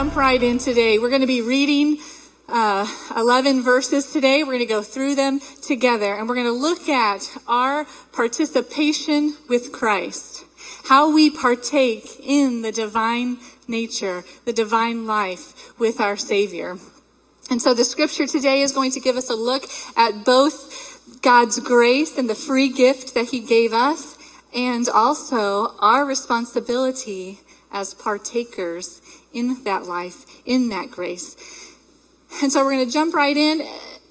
jump right in today. We're going to be reading uh, 11 verses today. We're going to go through them together and we're going to look at our participation with Christ, how we partake in the divine nature, the divine life with our Savior. And so the scripture today is going to give us a look at both God's grace and the free gift that He gave us, and also our responsibility as partakers in that life, in that grace. And so we're going to jump right in.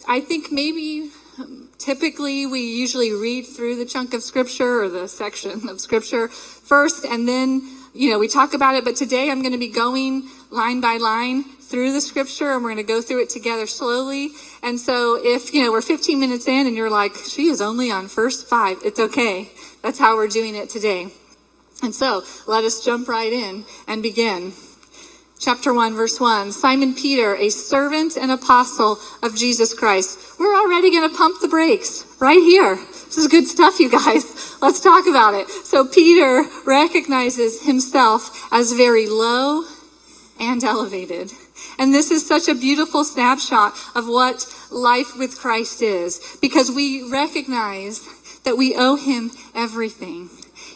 I think maybe um, typically we usually read through the chunk of scripture or the section of scripture first and then, you know, we talk about it. But today I'm going to be going line by line through the scripture and we're going to go through it together slowly. And so if, you know, we're 15 minutes in and you're like, she is only on first five, it's okay. That's how we're doing it today. And so let us jump right in and begin. Chapter 1, verse 1. Simon Peter, a servant and apostle of Jesus Christ. We're already going to pump the brakes right here. This is good stuff, you guys. Let's talk about it. So Peter recognizes himself as very low and elevated. And this is such a beautiful snapshot of what life with Christ is because we recognize that we owe him everything.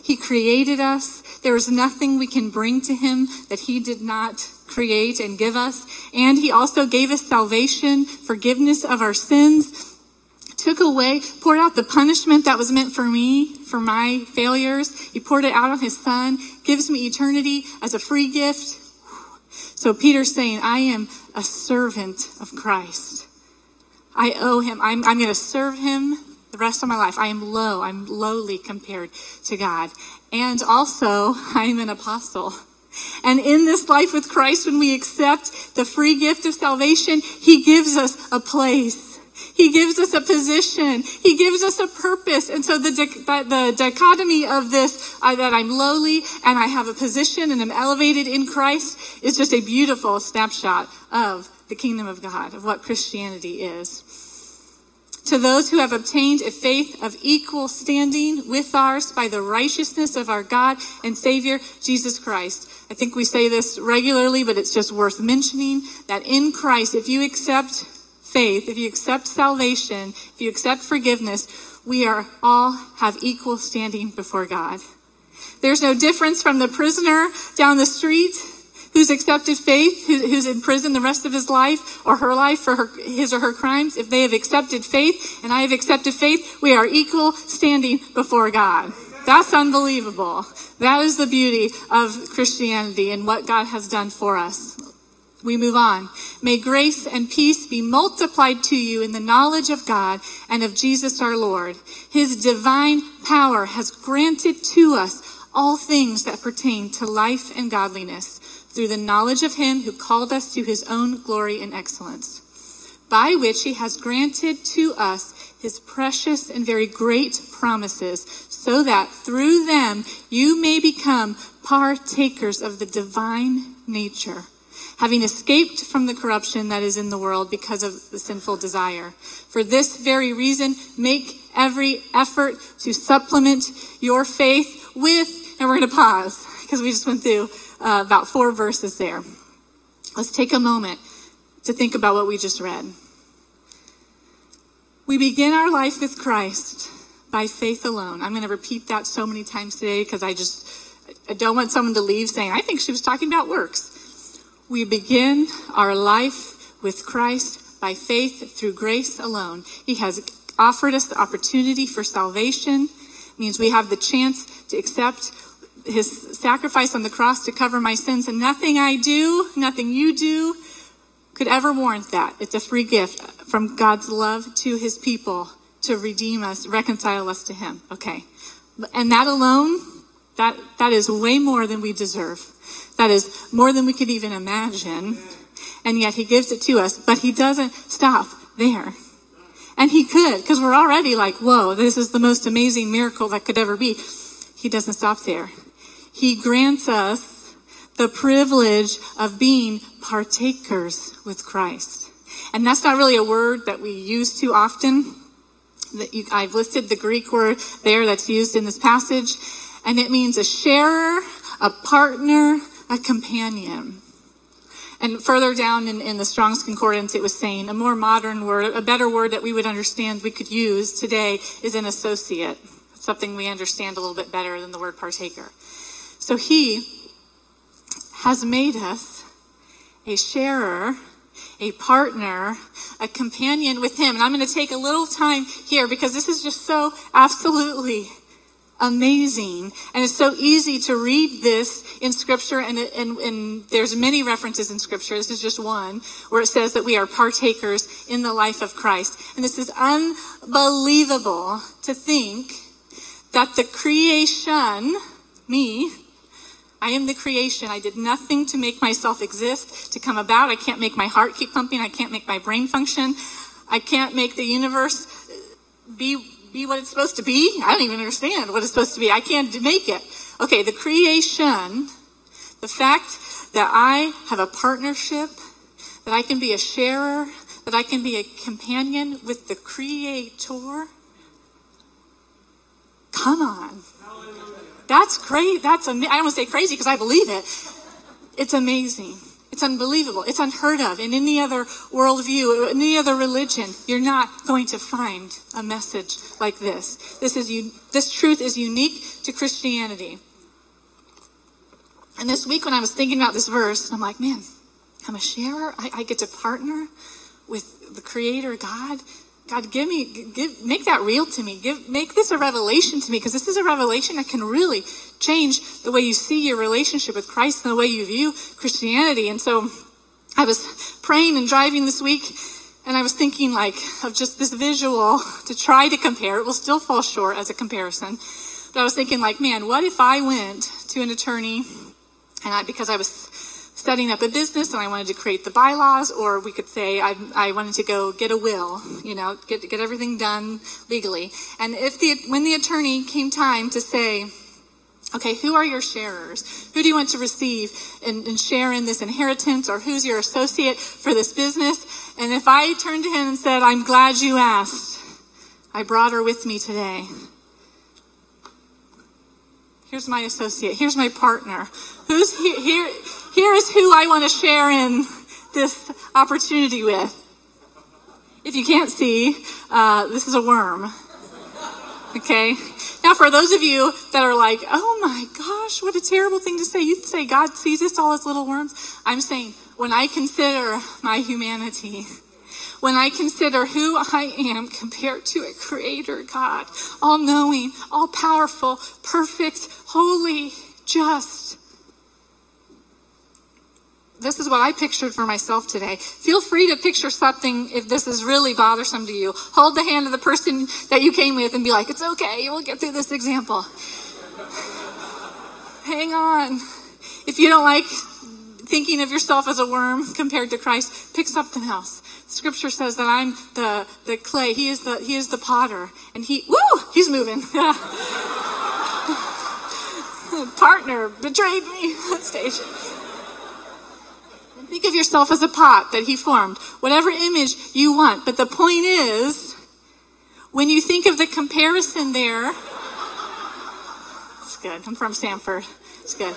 He created us. There is nothing we can bring to him that he did not create and give us. And he also gave us salvation, forgiveness of our sins, took away, poured out the punishment that was meant for me, for my failures. He poured it out on his son, gives me eternity as a free gift. So Peter's saying, I am a servant of Christ. I owe him. I'm, I'm going to serve him the rest of my life. I am low. I'm lowly compared to God. And also, I am an apostle. And in this life with Christ, when we accept the free gift of salvation, He gives us a place. He gives us a position. He gives us a purpose. And so the, the dichotomy of this, that I'm lowly and I have a position and I'm elevated in Christ is just a beautiful snapshot of the kingdom of God, of what Christianity is to those who have obtained a faith of equal standing with ours by the righteousness of our God and Savior, Jesus Christ. I think we say this regularly, but it's just worth mentioning that in Christ, if you accept faith, if you accept salvation, if you accept forgiveness, we are all have equal standing before God. There's no difference from the prisoner down the street who's accepted faith, who, who's in prison the rest of his life or her life for her, his or her crimes, if they have accepted faith and I have accepted faith, we are equal standing before God. That's unbelievable. That is the beauty of Christianity and what God has done for us. We move on. May grace and peace be multiplied to you in the knowledge of God and of Jesus our Lord. His divine power has granted to us all things that pertain to life and godliness through the knowledge of him who called us to his own glory and excellence, by which he has granted to us his precious and very great promises, so that through them you may become partakers of the divine nature, having escaped from the corruption that is in the world because of the sinful desire. For this very reason, make every effort to supplement your faith with, and we're going to pause because we just went through uh, about four verses there. Let's take a moment to think about what we just read. We begin our life with Christ by faith alone. I'm going to repeat that so many times today because I just I don't want someone to leave saying, I think she was talking about works. We begin our life with Christ by faith through grace alone. He has offered us the opportunity for salvation. It means we have the chance to accept his sacrifice on the cross to cover my sins, and nothing I do, nothing you do, could ever warrant that. It's a free gift from God's love to his people to redeem us, reconcile us to him. Okay. And that alone, that, that is way more than we deserve. That is more than we could even imagine. And yet he gives it to us, but he doesn't stop there. And he could, because we're already like, whoa, this is the most amazing miracle that could ever be. He doesn't stop there. He grants us the privilege of being partakers with Christ. And that's not really a word that we use too often. I've listed the Greek word there that's used in this passage, and it means a sharer, a partner, a companion. And further down in, in the Strong's Concordance, it was saying a more modern word, a better word that we would understand we could use today is an associate. something we understand a little bit better than the word partaker. So he has made us a sharer, a partner, a companion with him. And I'm going to take a little time here because this is just so absolutely amazing. And it's so easy to read this in scripture and, and, and there's many references in scripture. This is just one where it says that we are partakers in the life of Christ. And this is unbelievable to think that the creation, me, I am the creation. I did nothing to make myself exist, to come about. I can't make my heart keep pumping. I can't make my brain function. I can't make the universe be be what it's supposed to be? I don't even understand what it's supposed to be. I can't make it. Okay, the creation, the fact that I have a partnership, that I can be a sharer, that I can be a companion with the creator. Come on. That's great. That's amazing. I don't want to say crazy because I believe it. It's amazing. It's unbelievable. It's unheard of. In any other worldview, any other religion, you're not going to find a message like this. This is this truth is unique to Christianity. And this week when I was thinking about this verse, I'm like, man, I'm a sharer. I, I get to partner with the Creator God. God, give me, give, make that real to me. Give, make this a revelation to me because this is a revelation that can really change the way you see your relationship with Christ and the way you view Christianity. And so I was praying and driving this week and I was thinking like of just this visual to try to compare. It will still fall short as a comparison. But I was thinking like, man, what if I went to an attorney and I, because I was setting up a business and I wanted to create the bylaws, or we could say I, I wanted to go get a will, you know, get, get everything done legally. And if the, when the attorney came time to say, okay, who are your sharers? Who do you want to receive and, and share in this inheritance, or who's your associate for this business? And if I turned to him and said, I'm glad you asked, I brought her with me today. Here's my associate. Here's my partner. Who's here? here here's who I want to share in this opportunity with. If you can't see, uh, this is a worm. Okay? Now, for those of you that are like, oh my gosh, what a terrible thing to say. You'd say God sees us all as little worms. I'm saying, when I consider my humanity, when I consider who I am compared to a creator God, all knowing, all powerful, perfect, holy, just, this is what I pictured for myself today. Feel free to picture something if this is really bothersome to you. Hold the hand of the person that you came with and be like, it's okay, we'll get through this example. Hang on. If you don't like thinking of yourself as a worm compared to Christ, pick something else. Scripture says that I'm the, the clay. He is the, he is the potter. And he, woo, he's moving. Partner betrayed me on stage. Think of yourself as a pot that he formed, whatever image you want. But the point is, when you think of the comparison there, it's good. I'm from Sanford. It's good.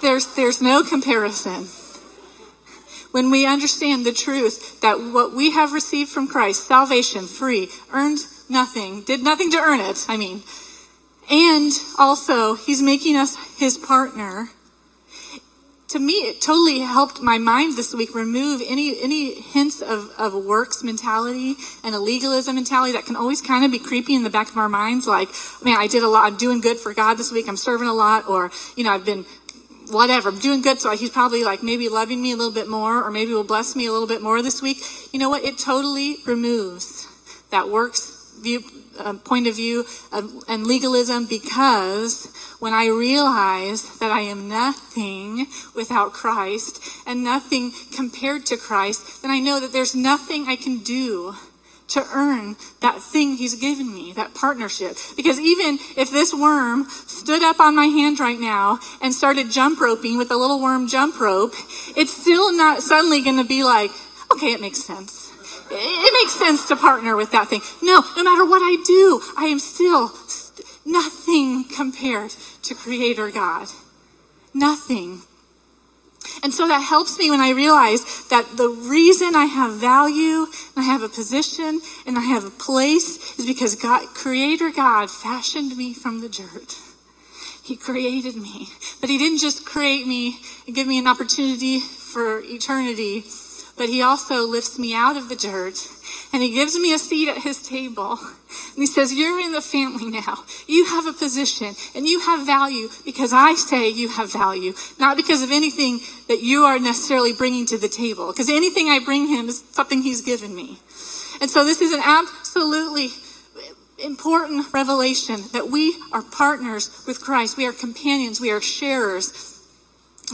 There's, there's no comparison. When we understand the truth that what we have received from Christ, salvation, free, earned nothing, did nothing to earn it, I mean, and also, he's making us his partner. To me, it totally helped my mind this week remove any any hints of, of works mentality and a legalism mentality that can always kind of be creepy in the back of our minds. Like, man, I did a lot. I'm doing good for God this week. I'm serving a lot, or you know, I've been whatever. I'm doing good, so he's probably like maybe loving me a little bit more, or maybe will bless me a little bit more this week. You know what? It totally removes that works view uh, point of view of, and legalism because when I realize that I am nothing without Christ and nothing compared to Christ, then I know that there's nothing I can do to earn that thing he's given me, that partnership. Because even if this worm stood up on my hand right now and started jump roping with a little worm jump rope, it's still not suddenly going to be like, okay, it makes sense it makes sense to partner with that thing. No, no matter what I do, I am still nothing compared to Creator God. Nothing. And so that helps me when I realize that the reason I have value, and I have a position, and I have a place is because God, Creator God fashioned me from the dirt. He created me. But He didn't just create me and give me an opportunity for eternity, but He also lifts me out of the dirt and He gives me a seat at His table. And He says, You're in the family now. You have a position and you have value because I say you have value, not because of anything that you are necessarily bringing to the table. Because anything I bring Him is something He's given me. And so this is an absolutely important revelation that we are partners with Christ. We are companions. We are sharers.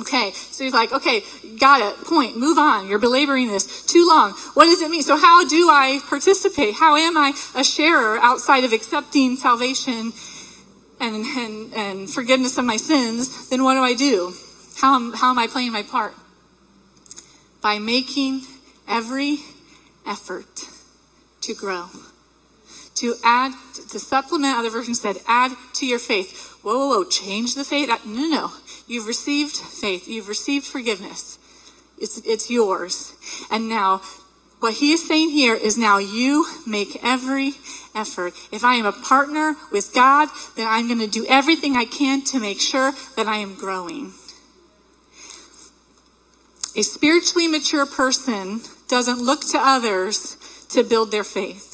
Okay, so he's like, okay, got it, point, move on. You're belaboring this too long. What does it mean? So, how do I participate? How am I a sharer outside of accepting salvation and, and, and forgiveness of my sins? Then, what do I do? How am, how am I playing my part? By making every effort to grow to add, to supplement, other versions said, add to your faith. Whoa, whoa, whoa, change the faith? No, no, no. You've received faith. You've received forgiveness. It's, it's yours. And now, what he is saying here is now you make every effort. If I am a partner with God, then I'm going to do everything I can to make sure that I am growing. A spiritually mature person doesn't look to others to build their faith.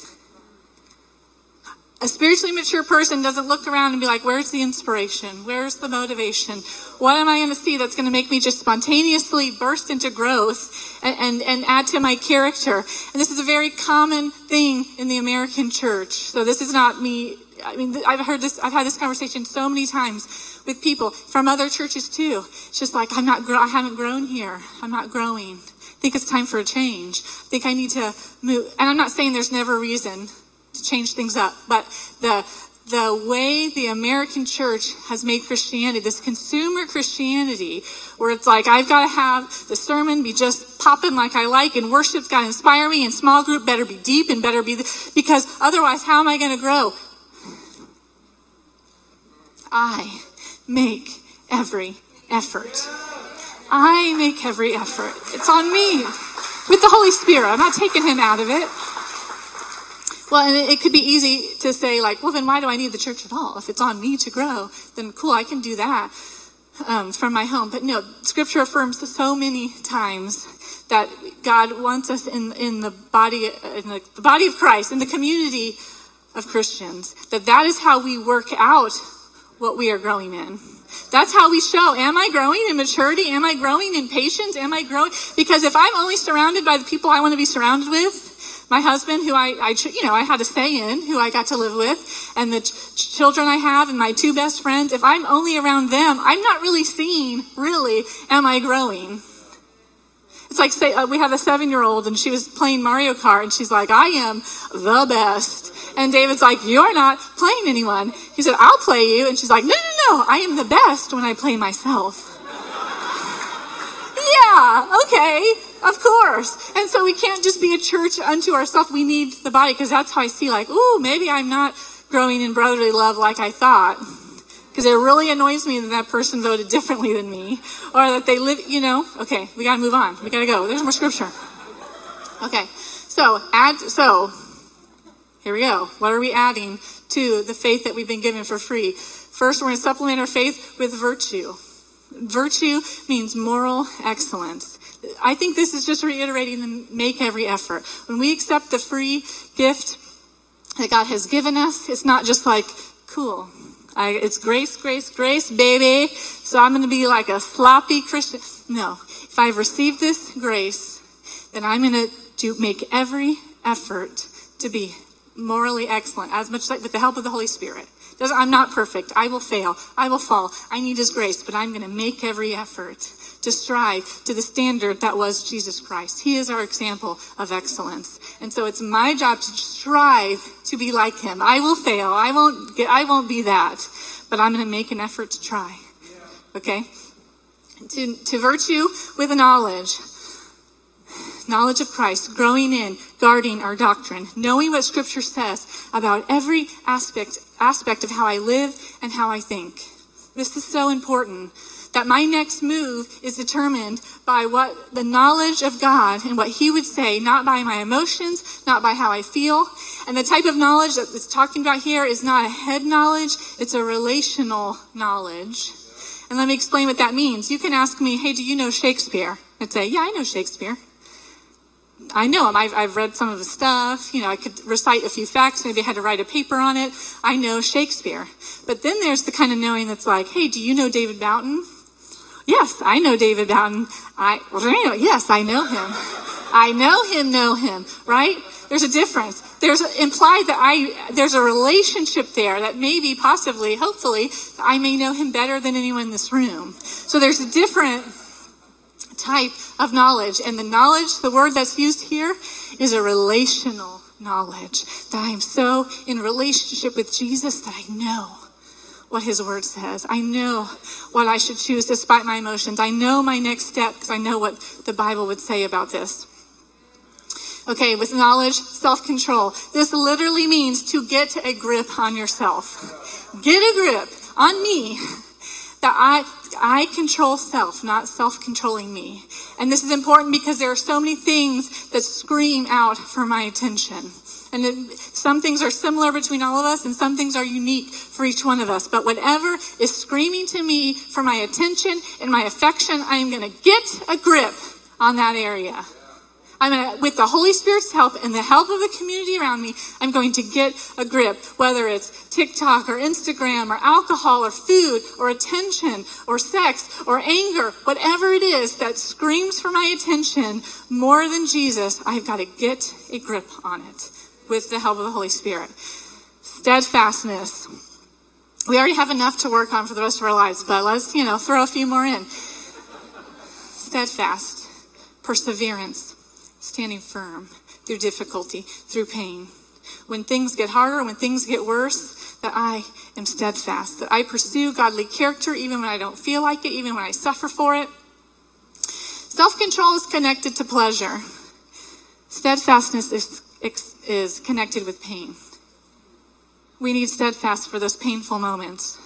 A spiritually mature person doesn't look around and be like, where's the inspiration? Where's the motivation? What am I going to see that's going to make me just spontaneously burst into growth and, and, and, add to my character? And this is a very common thing in the American church. So this is not me. I mean, I've heard this, I've had this conversation so many times with people from other churches too. It's just like, I'm not, I haven't grown here. I'm not growing. I think it's time for a change. I think I need to move. And I'm not saying there's never a reason to change things up. But the the way the American church has made Christianity, this consumer Christianity, where it's like, I've got to have the sermon be just popping like I like, and worship's got to inspire me, and small group better be deep and better be, the, because otherwise, how am I going to grow? I make every effort. I make every effort. It's on me with the Holy Spirit. I'm not taking him out of it. Well, and it could be easy to say, like, well, then why do I need the church at all? If it's on me to grow, then cool, I can do that um, from my home. But no, Scripture affirms so many times that God wants us in in the body in the, the body of Christ, in the community of Christians. That that is how we work out what we are growing in. That's how we show. Am I growing in maturity? Am I growing in patience? Am I growing? Because if I'm only surrounded by the people I want to be surrounded with, my husband, who I, I, you know, I had a say in, who I got to live with, and the ch- children I have, and my two best friends, if I'm only around them, I'm not really seeing, really, am I growing? It's like, say, uh, we have a seven year old, and she was playing Mario Kart, and she's like, I am the best. And David's like, You're not playing anyone. He said, I'll play you. And she's like, No, no, no, I am the best when I play myself. yeah, okay. Of course. And so we can't just be a church unto ourselves. We need the body because that's how I see like, ooh, maybe I'm not growing in brotherly love like I thought. Because it really annoys me that that person voted differently than me or that they live, you know. Okay, we got to move on. We got to go. There's more scripture. Okay. So, add, so, here we go. What are we adding to the faith that we've been given for free? First, we're going to supplement our faith with virtue. Virtue means moral excellence. I think this is just reiterating the make every effort. When we accept the free gift that God has given us, it's not just like, cool. I, it's grace, grace, grace, baby. So I'm going to be like a sloppy Christian. No. If I've received this grace, then I'm going to make every effort to be morally excellent, as much like with the help of the Holy Spirit. I'm not perfect. I will fail. I will fall. I need His grace, but I'm going to make every effort to strive to the standard that was Jesus Christ. He is our example of excellence. And so it's my job to strive to be like him. I will fail. I won't get, I won't be that, but I'm going to make an effort to try. Okay? To, to virtue with knowledge. Knowledge of Christ, growing in, guarding our doctrine, knowing what scripture says about every aspect, aspect of how I live and how I think. This is so important that my next move is determined by what the knowledge of God and what He would say, not by my emotions, not by how I feel. And the type of knowledge that it's talking about here is not a head knowledge, it's a relational knowledge. And let me explain what that means. You can ask me, hey, do you know Shakespeare? I'd say, yeah, I know Shakespeare. I know him. I've, I've read some of his stuff. You know, I could recite a few facts. Maybe I had to write a paper on it. I know Shakespeare. But then there's the kind of knowing that's like, hey, do you know David Boughton? Yes, I know David Boughton. I, yes, I know him. I know him, know him, right? There's a difference. There's implied that I, there's a relationship there that maybe, possibly, hopefully, I may know him better than anyone in this room. So there's a different type of knowledge. And the knowledge, the word that's used here, is a relational knowledge. That I am so in relationship with Jesus that I know what his word says. I know what I should choose despite my emotions. I know my next step because I know what the Bible would say about this. Okay, with knowledge, self control. This literally means to get a grip on yourself. Get a grip on me that I, I control self, not self controlling me. And this is important because there are so many things that scream out for my attention. And it, some things are similar between all of us, and some things are unique for each one of us. But whatever is screaming to me for my attention and my affection, I am going to get a grip on that area. I'm gonna, with the Holy Spirit's help and the help of the community around me, I'm going to get a grip, whether it's TikTok or Instagram or alcohol or food or attention or sex or anger, whatever it is that screams for my attention more than Jesus, I've got to get a grip on it with the help of the Holy Spirit. Steadfastness. We already have enough to work on for the rest of our lives, but let's, you know, throw a few more in. Steadfast. Perseverance standing firm through difficulty, through pain. When things get harder, when things get worse, that I am steadfast, that I pursue godly character even when I don't feel like it, even when I suffer for it. Self control is connected to pleasure, steadfastness is, is connected with pain. We need steadfast for those painful moments.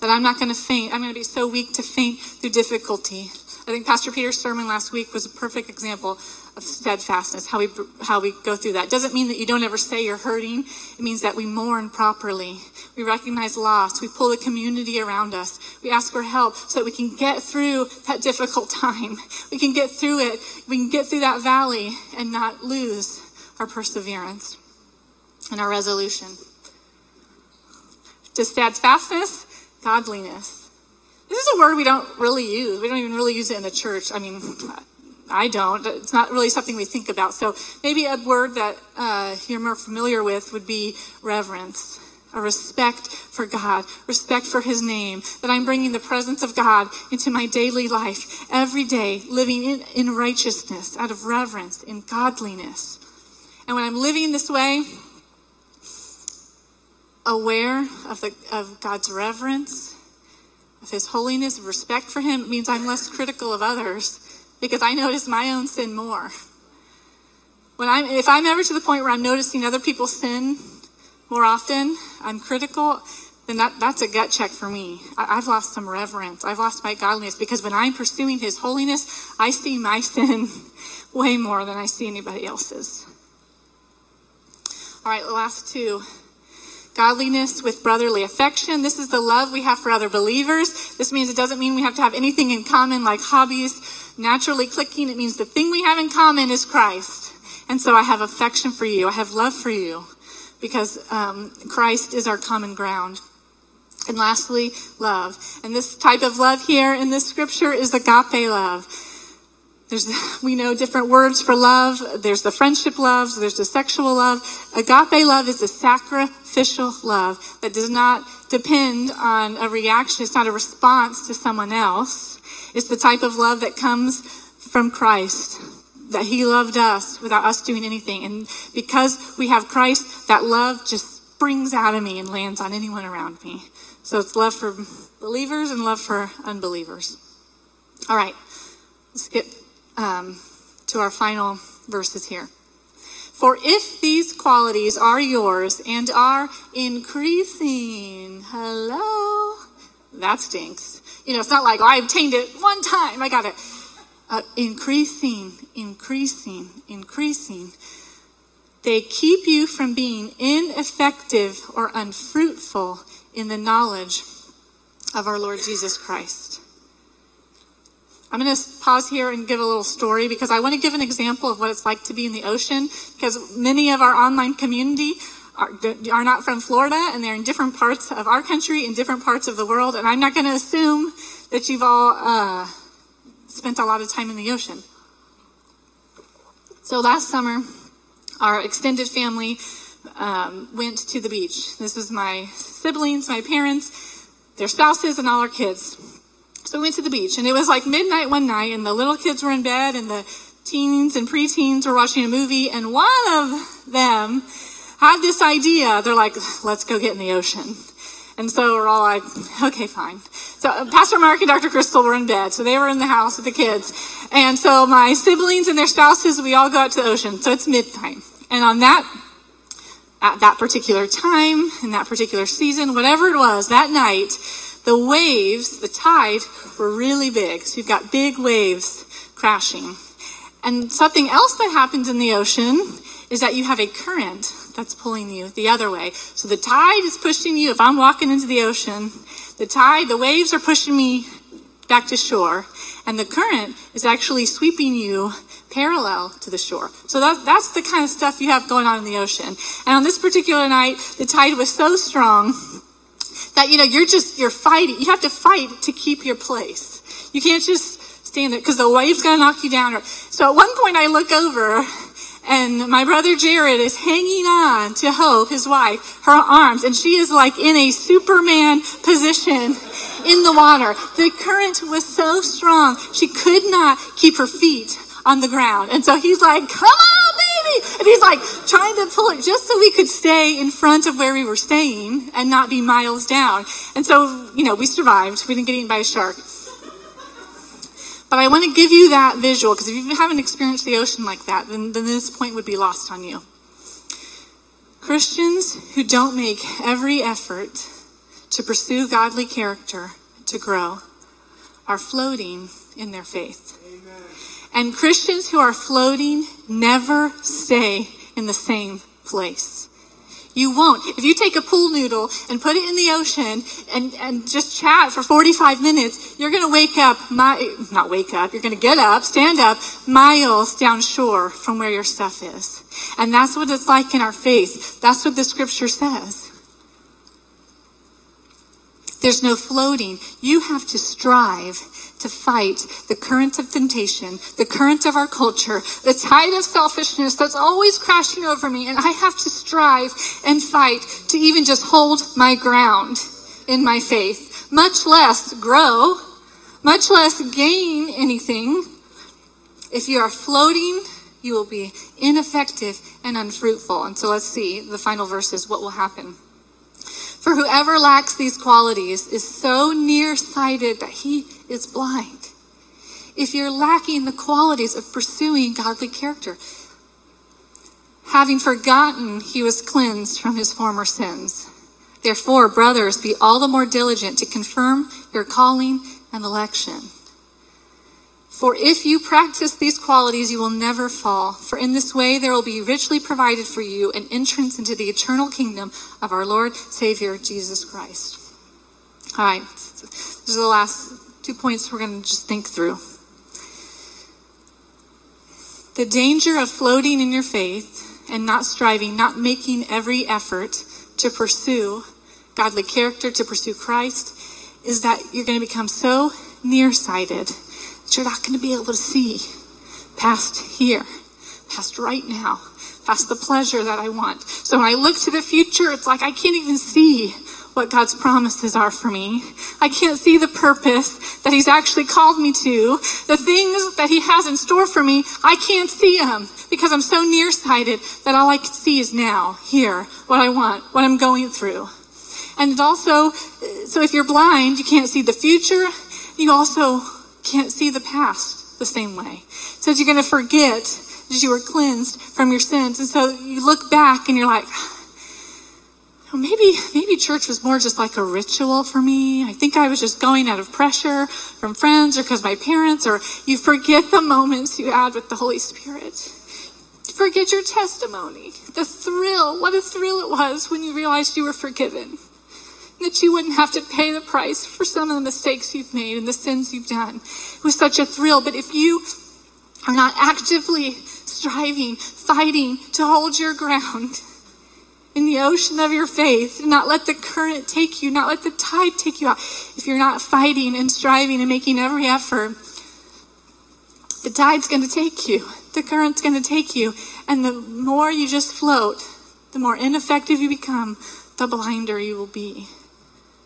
That I'm not going to faint. I'm going to be so weak to faint through difficulty. I think Pastor Peter's sermon last week was a perfect example of steadfastness, how we, how we go through that. It doesn't mean that you don't ever say you're hurting. It means that we mourn properly. We recognize loss. We pull the community around us. We ask for help so that we can get through that difficult time. We can get through it. We can get through that valley and not lose our perseverance and our resolution. To steadfastness, godliness. This is a word we don't really use. We don't even really use it in the church. I mean, I don't. It's not really something we think about. So maybe a word that uh, you're more familiar with would be reverence, a respect for God, respect for His name, that I'm bringing the presence of God into my daily life every day, living in, in righteousness, out of reverence, in godliness. And when I'm living this way, aware of, the, of God's reverence, of His holiness, respect for Him, means I'm less critical of others because I notice my own sin more. When I'm, if I'm ever to the point where I'm noticing other people's sin more often, I'm critical, then that, that's a gut check for me. I, I've lost some reverence. I've lost my godliness because when I'm pursuing His holiness, I see my sin way more than I see anybody else's. All right, the last two godliness with brotherly affection. This is the love we have for other believers. This means it doesn't mean we have to have anything in common like hobbies naturally clicking. It means the thing we have in common is Christ. And so I have affection for you. I have love for you because um, Christ is our common ground. And lastly, love. And this type of love here in this scripture is agape love. There's, we know different words for love. There's the friendship love. There's the sexual love. Agape love is a sacrificial love that does not depend on a reaction. It's not a response to someone else. It's the type of love that comes from Christ, that He loved us without us doing anything. And because we have Christ, that love just springs out of me and lands on anyone around me. So it's love for believers and love for unbelievers. All right, let's get um, to our final verses here. For if these qualities are yours and are increasing, hello, that stinks. You know, it's not like, oh, I obtained it one time, I got it. Uh, increasing, increasing, increasing. They keep you from being ineffective or unfruitful in the knowledge of our Lord Jesus Christ. I'm going to pause here and give a little story because I want to give an example of what it's like to be in the ocean because many of our online community are, are not from Florida and they're in different parts of our country, in different parts of the world. And I'm not going to assume that you've all uh, spent a lot of time in the ocean. So last summer, our extended family um, went to the beach. This was my siblings, my parents, their spouses, and all our kids. So we went to the beach, and it was like midnight one night, and the little kids were in bed, and the teens and preteens were watching a movie, and one of them had this idea. They're like, let's go get in the ocean. And so we're all like, okay, fine. So uh, Pastor Mark and Dr. Crystal were in bed, so they were in the house with the kids. And so my siblings and their spouses, we all go out to the ocean. So it's midnight. And on that, at that particular time, in that particular season, whatever it was, that night, the waves, the tide, were really big. So you've got big waves crashing. And something else that happens in the ocean is that you have a current that's pulling you the other way. So the tide is pushing you. If I'm walking into the ocean, the tide, the waves are pushing me back to shore, and the current is actually sweeping you parallel to the shore. So that, that's the kind of stuff you have going on in the ocean. And on this particular night, the tide was so strong that, you know, you're just, you're fighting. You have to fight to keep your place. You can't just stand there because the wave's going to knock you down. So at one point I look over and my brother Jared is hanging on to Hope, his wife, her arms, and she is like in a Superman position in the water. The current was so strong, she could not keep her feet on the ground. And so he's like, come on, baby. And he's like trying to pull it just so we could stay in front of where we were staying and not be miles down. And so, you know, we survived. We didn't get eaten by a shark. But I want to give you that visual because if you haven't experienced the ocean like that, then, then this point would be lost on you. Christians who don't make every effort to pursue godly character to grow are floating in their faith. And Christians who are floating never stay in the same place. You won't. If you take a pool noodle and put it in the ocean and, and just chat for 45 minutes, you're going to wake up, my, not wake up, you're going to get up, stand up miles down shore from where your stuff is. And that's what it's like in our faith. That's what the scripture says. There's no floating. You have to strive to fight the current of temptation, the current of our culture, the tide of selfishness that's always crashing over me. And I have to strive and fight to even just hold my ground in my faith, much less grow, much less gain anything. If you are floating, you will be ineffective and unfruitful. And so let's see the final verses, what will happen. For whoever lacks these qualities is so nearsighted that he is blind. If you're lacking the qualities of pursuing godly character, having forgotten he was cleansed from his former sins. Therefore, brothers, be all the more diligent to confirm your calling and election. For if you practice these qualities, you will never fall. For in this way there will be richly provided for you an entrance into the eternal kingdom of our Lord Savior Jesus Christ. All right, these are the last two points we're going to just think through. The danger of floating in your faith and not striving, not making every effort to pursue godly character, to pursue Christ, is that you're going to become so nearsighted that you're not going to be able to see past here, past right now, past the pleasure that I want. So when I look to the future, it's like I can't even see what God's promises are for me. I can't see the purpose that He's actually called me to. The things that He has in store for me, I can't see them because I'm so nearsighted that all I can see is now, here, what I want, what I'm going through. And it also, so if you're blind, you can't see the future. You also can't see the past the same way. So you're going to forget that you were cleansed from your sins. And so you look back and you're like, maybe maybe church was more just like a ritual for me. I think I was just going out of pressure from friends or because my parents or you forget the moments you had with the Holy Spirit. Forget your testimony. The thrill, what a thrill it was when you realized you were forgiven. That you wouldn't have to pay the price for some of the mistakes you've made and the sins you've done. It was such a thrill. But if you are not actively striving, fighting to hold your ground, in the ocean of your faith, not let the current take you, not let the tide take you out. If you're not fighting and striving and making every effort, the tide's going to take you. The current's going to take you. And the more you just float, the more ineffective you become, the blinder you will be.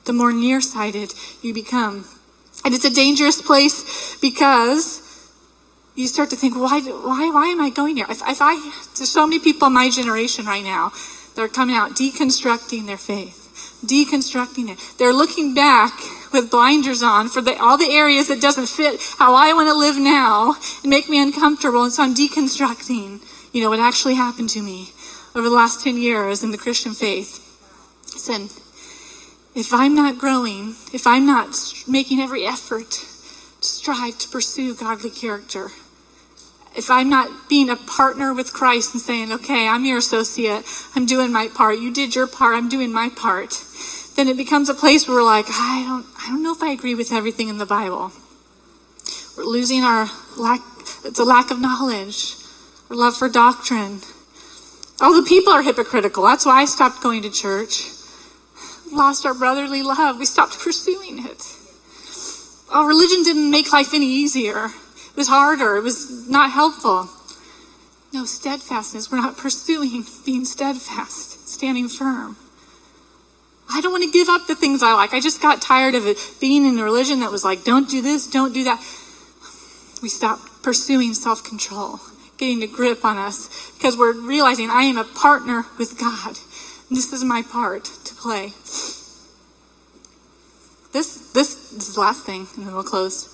The more nearsighted you become. And it's a dangerous place because you start to think, why, why, why am I going here? If, if I, there's so many people in my generation right now they're coming out deconstructing their faith, deconstructing it. They're looking back with blinders on for the, all the areas that doesn't fit how I want to live now and make me uncomfortable. And so I'm deconstructing, you know, what actually happened to me over the last 10 years in the Christian faith. Listen, if I'm not growing, if I'm not making every effort to strive to pursue godly character, if I'm not being a partner with Christ and saying, okay, I'm your associate, I'm doing my part, you did your part, I'm doing my part, then it becomes a place where we're like, I don't, I don't know if I agree with everything in the Bible. We're losing our lack, it's a lack of knowledge, our love for doctrine. All the people are hypocritical. That's why I stopped going to church. Lost our brotherly love. We stopped pursuing it. Our religion didn't make life any easier. It was harder. It was not helpful. No, steadfastness. We're not pursuing being steadfast, standing firm. I don't want to give up the things I like. I just got tired of it being in a religion that was like, don't do this, don't do that. We stopped pursuing self control, getting a grip on us because we're realizing I am a partner with God. This is my part play. This, this, this is the last thing, and then we'll close.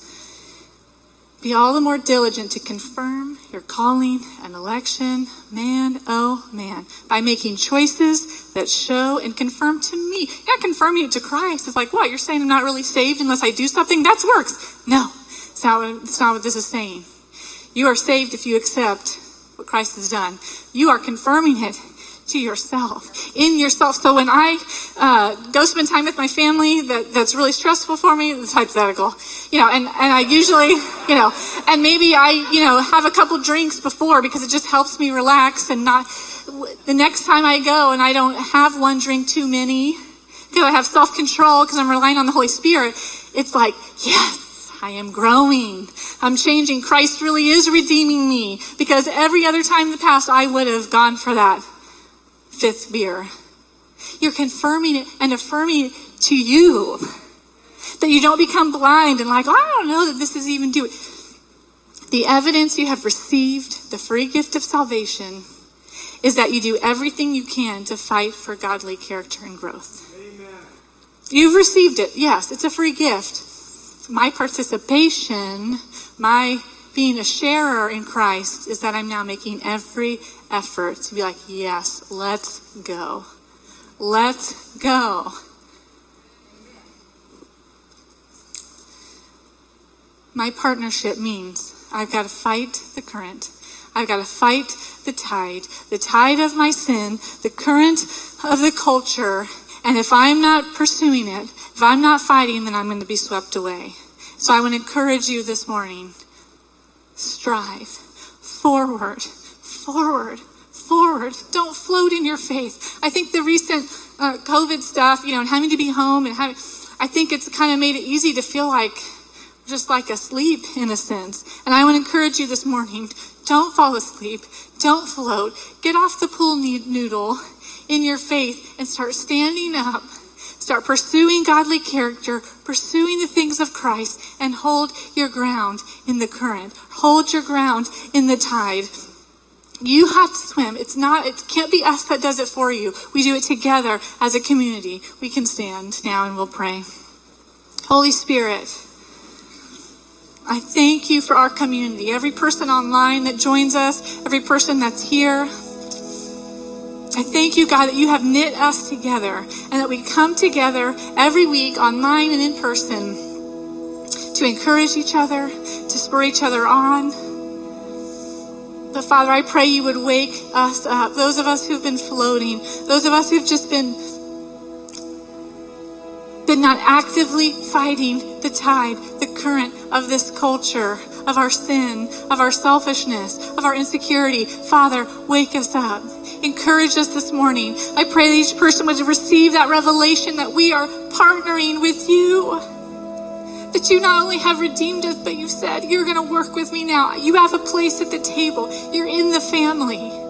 Be all the more diligent to confirm your calling and election, man, oh man, by making choices that show and confirm to me. Not confirming it to Christ. It's like, what? You're saying I'm not really saved unless I do something? That's works. No, it's not, it's not what this is saying. You are saved if you accept what Christ has done. You are confirming it to yourself, in yourself. So when I uh, go spend time with my family that, that's really stressful for me, it's hypothetical, you know, and, and I usually, you know, and maybe I, you know, have a couple drinks before because it just helps me relax and not, the next time I go and I don't have one drink too many, because I have self control, because I'm relying on the Holy Spirit, it's like, yes. I am growing. I'm changing. Christ really is redeeming me because every other time in the past I would have gone for that fifth beer. You're confirming it and affirming it to you. That you don't become blind and like, I don't know that this is even doing. The evidence you have received, the free gift of salvation, is that you do everything you can to fight for godly character and growth. Amen. You've received it. Yes, it's a free gift. My participation, my being a sharer in Christ is that I'm now making every effort to be like, yes, let's go. Let's go. My partnership means I've got to fight the current. I've got to fight the tide, the tide of my sin, the current of the culture. And if I'm not pursuing it, if I'm not fighting, then I'm going to be swept away. So I want to encourage you this morning strive forward, forward, forward. Don't float in your faith. I think the recent uh, COVID stuff, you know, and having to be home and having, I think it's kind of made it easy to feel like just like asleep in a sense. And I want to encourage you this morning don't fall asleep, don't float. Get off the pool noodle in your faith and start standing up Start pursuing godly character, pursuing the things of Christ, and hold your ground in the current. Hold your ground in the tide. You have to swim. It's not, it can't be us that does it for you. We do it together as a community. We can stand now and we'll pray. Holy Spirit, I thank you for our community. Every person online that joins us, every person that's here I thank you, God, that you have knit us together and that we come together every week, online and in person, to encourage each other, to spur each other on. But Father, I pray you would wake us up, those of us who've been floating, those of us who've just been been not actively fighting the tide, the current of this culture, of our sin, of our selfishness, of our insecurity. Father, wake us up. Encourage us this morning. I pray that each person would receive that revelation that we are partnering with you. That you not only have redeemed us, but you said, You're going to work with me now. You have a place at the table, you're in the family.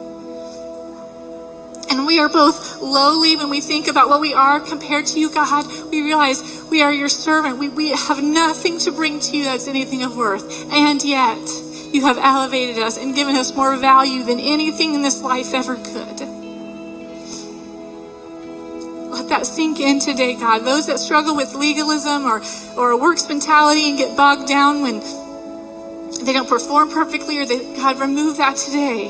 And we are both lowly when we think about what we are compared to you, God. We realize we are your servant. We, we have nothing to bring to you that's anything of worth. And yet, you have elevated us and given us more value than anything in this life ever could. Let that sink in today, God. Those that struggle with legalism or, or a works mentality and get bogged down when they don't perform perfectly, or they, God, remove that today.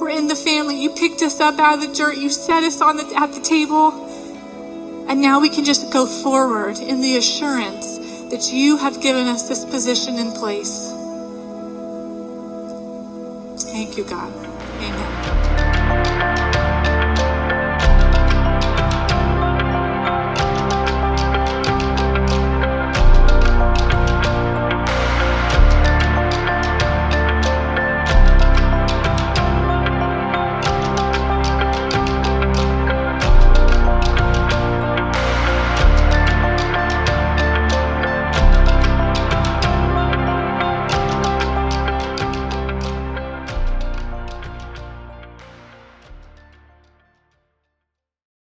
We're in the family. You picked us up out of the dirt. You set us on the, at the table. And now we can just go forward in the assurance that you have given us this position in place. Thank you, God.